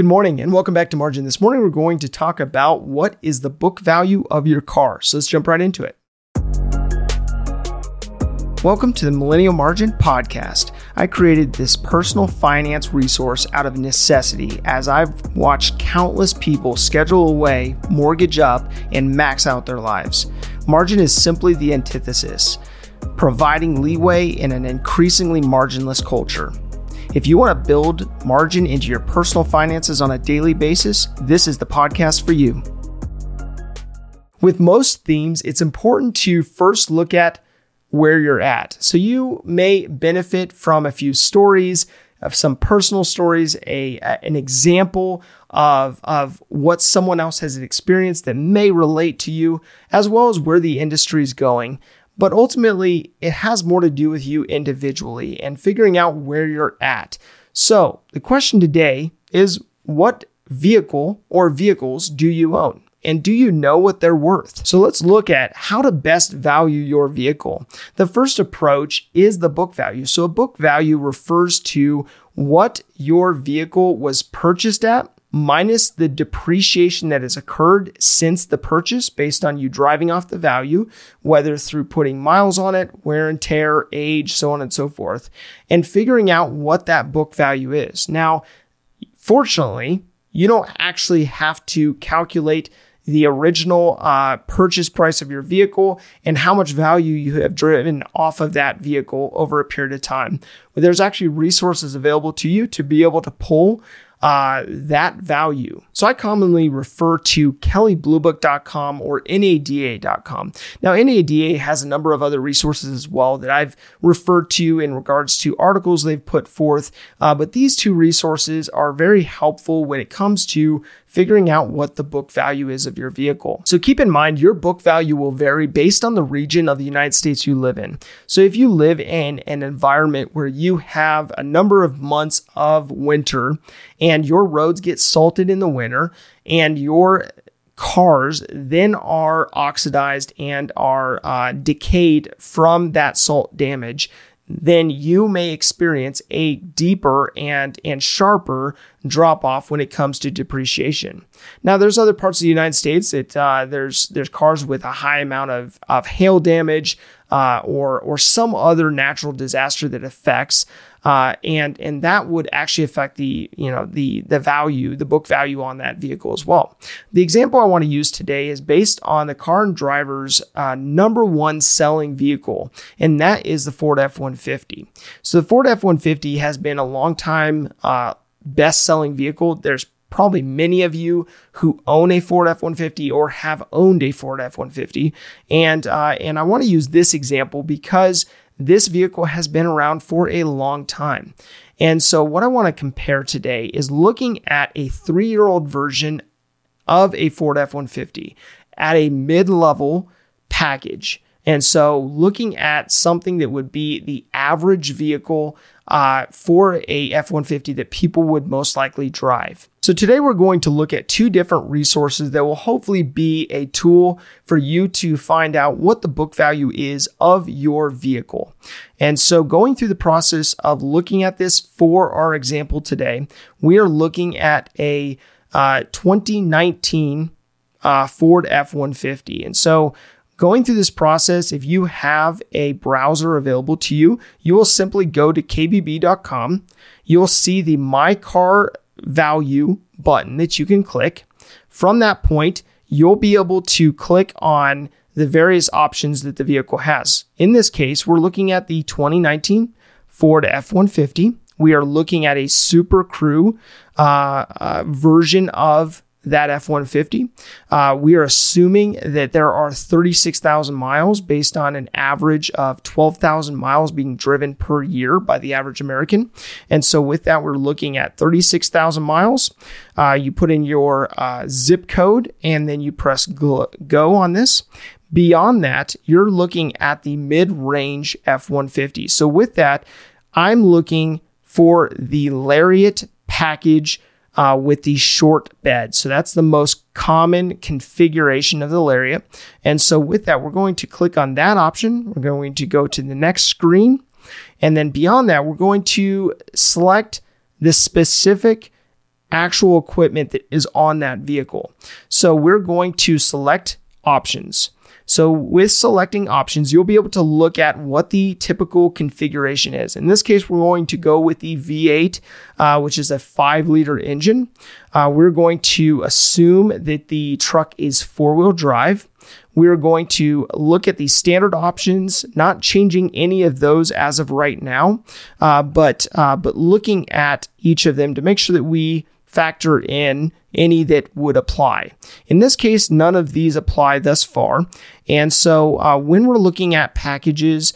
Good morning and welcome back to Margin. This morning we're going to talk about what is the book value of your car. So let's jump right into it. Welcome to the Millennial Margin Podcast. I created this personal finance resource out of necessity as I've watched countless people schedule away, mortgage up, and max out their lives. Margin is simply the antithesis, providing leeway in an increasingly marginless culture. If you want to build margin into your personal finances on a daily basis, this is the podcast for you. With most themes, it's important to first look at where you're at. So you may benefit from a few stories, of some personal stories, a, an example of, of what someone else has experienced that may relate to you, as well as where the industry is going. But ultimately, it has more to do with you individually and figuring out where you're at. So, the question today is what vehicle or vehicles do you own? And do you know what they're worth? So let's look at how to best value your vehicle. The first approach is the book value. So a book value refers to what your vehicle was purchased at minus the depreciation that has occurred since the purchase based on you driving off the value, whether through putting miles on it, wear and tear, age, so on and so forth, and figuring out what that book value is. Now, fortunately, you don't actually have to calculate the original uh, purchase price of your vehicle and how much value you have driven off of that vehicle over a period of time. But there's actually resources available to you to be able to pull uh, that value. So I commonly refer to kellybluebook.com or NADA.com. Now, NADA has a number of other resources as well that I've referred to in regards to articles they've put forth, uh, but these two resources are very helpful when it comes to figuring out what the book value is of your vehicle. So keep in mind, your book value will vary based on the region of the United States you live in. So if you live in an environment where you have a number of months of winter and your roads get salted in the winter and your cars then are oxidized and are uh, decayed from that salt damage, then you may experience a deeper and and sharper drop off when it comes to depreciation. Now, there's other parts of the United States that uh, there's there's cars with a high amount of of hail damage uh, or or some other natural disaster that affects uh, and and that would actually affect the you know the the value, the book value on that vehicle as well. The example I want to use today is based on the car and driver's uh, number one selling vehicle, and that is the Ford F-150. So the Ford F-150 has been a long time uh, best selling vehicle. There's probably many of you who own a Ford F-150 or have owned a Ford F-150. And, uh, and I want to use this example because this vehicle has been around for a long time. And so, what I want to compare today is looking at a three year old version of a Ford F 150 at a mid level package. And so, looking at something that would be the average vehicle uh, for a F 150 that people would most likely drive. So, today we're going to look at two different resources that will hopefully be a tool for you to find out what the book value is of your vehicle. And so, going through the process of looking at this for our example today, we are looking at a uh, 2019 uh, Ford F 150. And so, Going through this process, if you have a browser available to you, you will simply go to kbb.com. You'll see the My Car Value button that you can click. From that point, you'll be able to click on the various options that the vehicle has. In this case, we're looking at the 2019 Ford F 150. We are looking at a Super Crew uh, uh, version of that F 150. Uh, we are assuming that there are 36,000 miles based on an average of 12,000 miles being driven per year by the average American. And so, with that, we're looking at 36,000 miles. Uh, you put in your uh, zip code and then you press go on this. Beyond that, you're looking at the mid range F 150. So, with that, I'm looking for the Lariat package uh, with these short beds. So that's the most common configuration of the Lariat. And so with that, we're going to click on that option. We're going to go to the next screen. And then beyond that, we're going to select the specific actual equipment that is on that vehicle. So we're going to select options. So with selecting options, you'll be able to look at what the typical configuration is. In this case, we're going to go with the V8, uh, which is a five liter engine. Uh, we're going to assume that the truck is four wheel drive. We're going to look at the standard options, not changing any of those as of right now, uh, but uh, but looking at each of them to make sure that we factor in any that would apply. In this case, none of these apply thus far. And so uh, when we're looking at packages,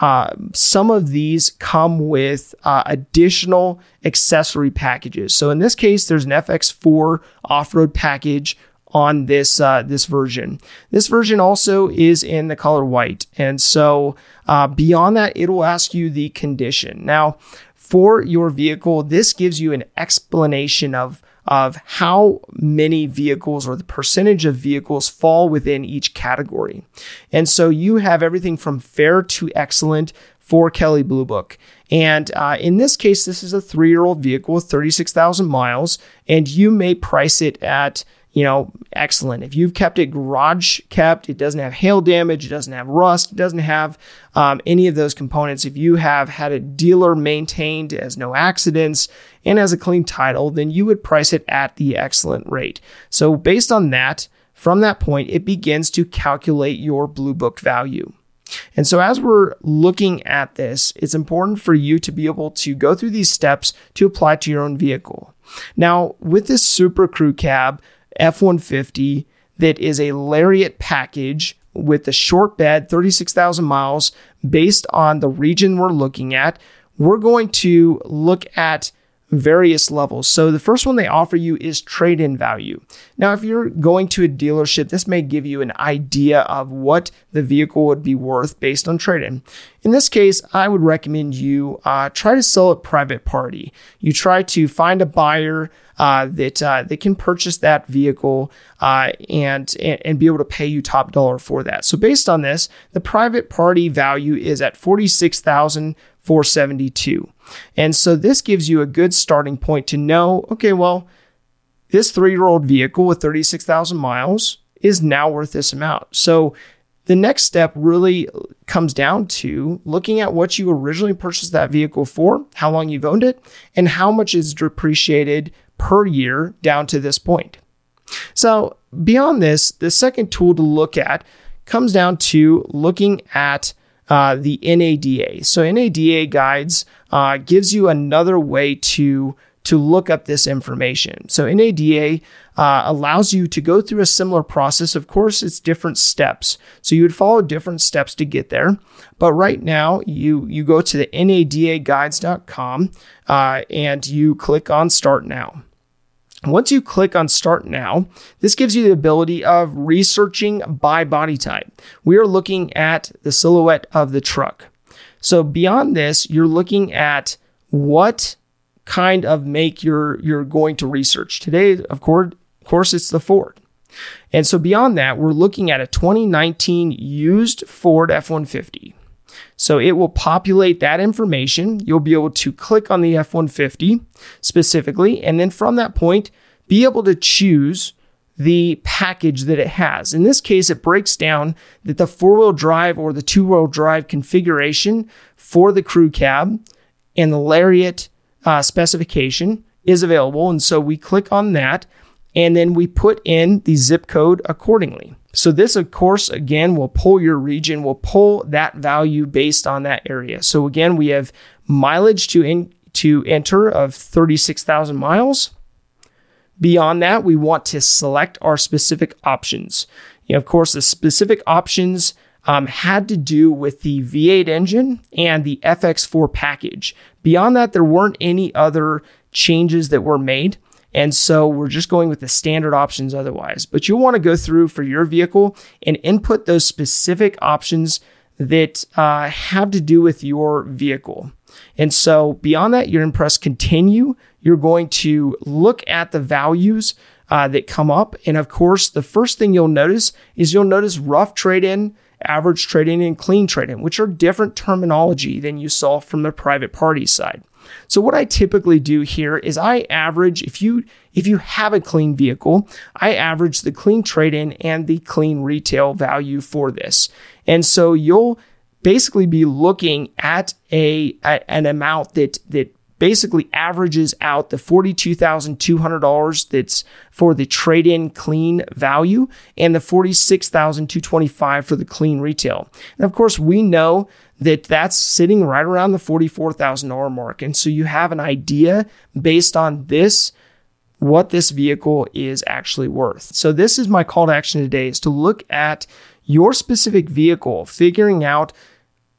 uh, some of these come with uh, additional accessory packages. So in this case, there's an FX4 off-road package on this uh, this version. This version also is in the color white, and so uh, beyond that, it will ask you the condition. Now, for your vehicle, this gives you an explanation of of how many vehicles or the percentage of vehicles fall within each category. And so you have everything from fair to excellent for Kelley Blue Book. And uh, in this case, this is a three year old vehicle with 36,000 miles, and you may price it at you know, excellent. If you've kept it garage kept, it doesn't have hail damage, it doesn't have rust, it doesn't have um, any of those components. If you have had a dealer maintained as no accidents and as a clean title, then you would price it at the excellent rate. So based on that, from that point, it begins to calculate your blue book value. And so, as we're looking at this, it's important for you to be able to go through these steps to apply to your own vehicle. Now, with this Super Crew cab, F 150 that is a Lariat package with a short bed, 36,000 miles, based on the region we're looking at. We're going to look at various levels. So the first one they offer you is trade in value. Now, if you're going to a dealership, this may give you an idea of what the vehicle would be worth based on trade in. In this case, I would recommend you uh, try to sell it private party. You try to find a buyer uh, that uh, that can purchase that vehicle uh, and, and be able to pay you top dollar for that. So based on this, the private party value is at forty six thousand 472. And so this gives you a good starting point to know okay, well, this three year old vehicle with 36,000 miles is now worth this amount. So the next step really comes down to looking at what you originally purchased that vehicle for, how long you've owned it, and how much is depreciated per year down to this point. So, beyond this, the second tool to look at comes down to looking at uh, the NADA. So NADA guides uh, gives you another way to to look up this information. So NADA uh, allows you to go through a similar process. Of course, it's different steps. So you would follow different steps to get there. But right now, you you go to the NADAguides.com uh, and you click on Start Now. Once you click on Start Now, this gives you the ability of researching by body type. We are looking at the silhouette of the truck. So beyond this, you're looking at what kind of make you're you're going to research. Today, of course, of course, it's the Ford. And so beyond that, we're looking at a 2019 used Ford F-150. So it will populate that information. You'll be able to click on the F 150 specifically, and then from that point, be able to choose the package that it has. In this case, it breaks down that the four wheel drive or the two wheel drive configuration for the crew cab and the Lariat uh, specification is available. And so we click on that and then we put in the zip code accordingly. So this, of course, again, will pull your region, will pull that value based on that area. So again, we have mileage to in, to enter of 36,000 miles. Beyond that, we want to select our specific options. You know, of course, the specific options um, had to do with the V8 engine and the FX4 package. Beyond that, there weren't any other changes that were made. And so we're just going with the standard options otherwise. But you'll want to go through for your vehicle and input those specific options that uh, have to do with your vehicle. And so beyond that, you're going to press continue. You're going to look at the values uh, that come up. And of course, the first thing you'll notice is you'll notice rough trade in, average trade in, and clean trade in, which are different terminology than you saw from the private party side. So what I typically do here is I average if you if you have a clean vehicle, I average the clean trade-in and the clean retail value for this. And so you'll basically be looking at a, an amount that that basically averages out the $42,200 that's for the trade-in clean value and the $46,225 for the clean retail. And of course, we know that that's sitting right around the $44,000 mark. And so you have an idea based on this what this vehicle is actually worth. So this is my call to action today is to look at your specific vehicle, figuring out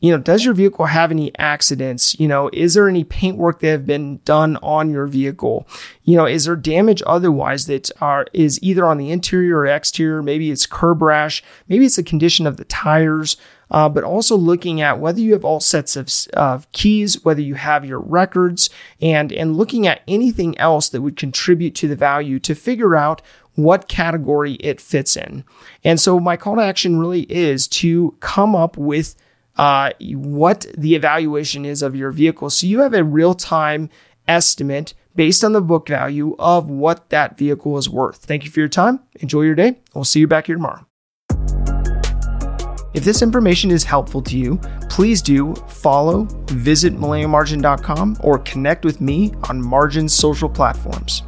you know, does your vehicle have any accidents? You know, is there any paint work that have been done on your vehicle? You know, is there damage otherwise that are is either on the interior or exterior? Maybe it's curb rash, maybe it's a condition of the tires. Uh, but also looking at whether you have all sets of, of keys, whether you have your records, and and looking at anything else that would contribute to the value to figure out what category it fits in. And so my call to action really is to come up with uh, what the evaluation is of your vehicle. So you have a real time estimate based on the book value of what that vehicle is worth. Thank you for your time. Enjoy your day. We'll see you back here tomorrow. If this information is helpful to you, please do follow, visit millennialmargin.com, or connect with me on Margin's social platforms.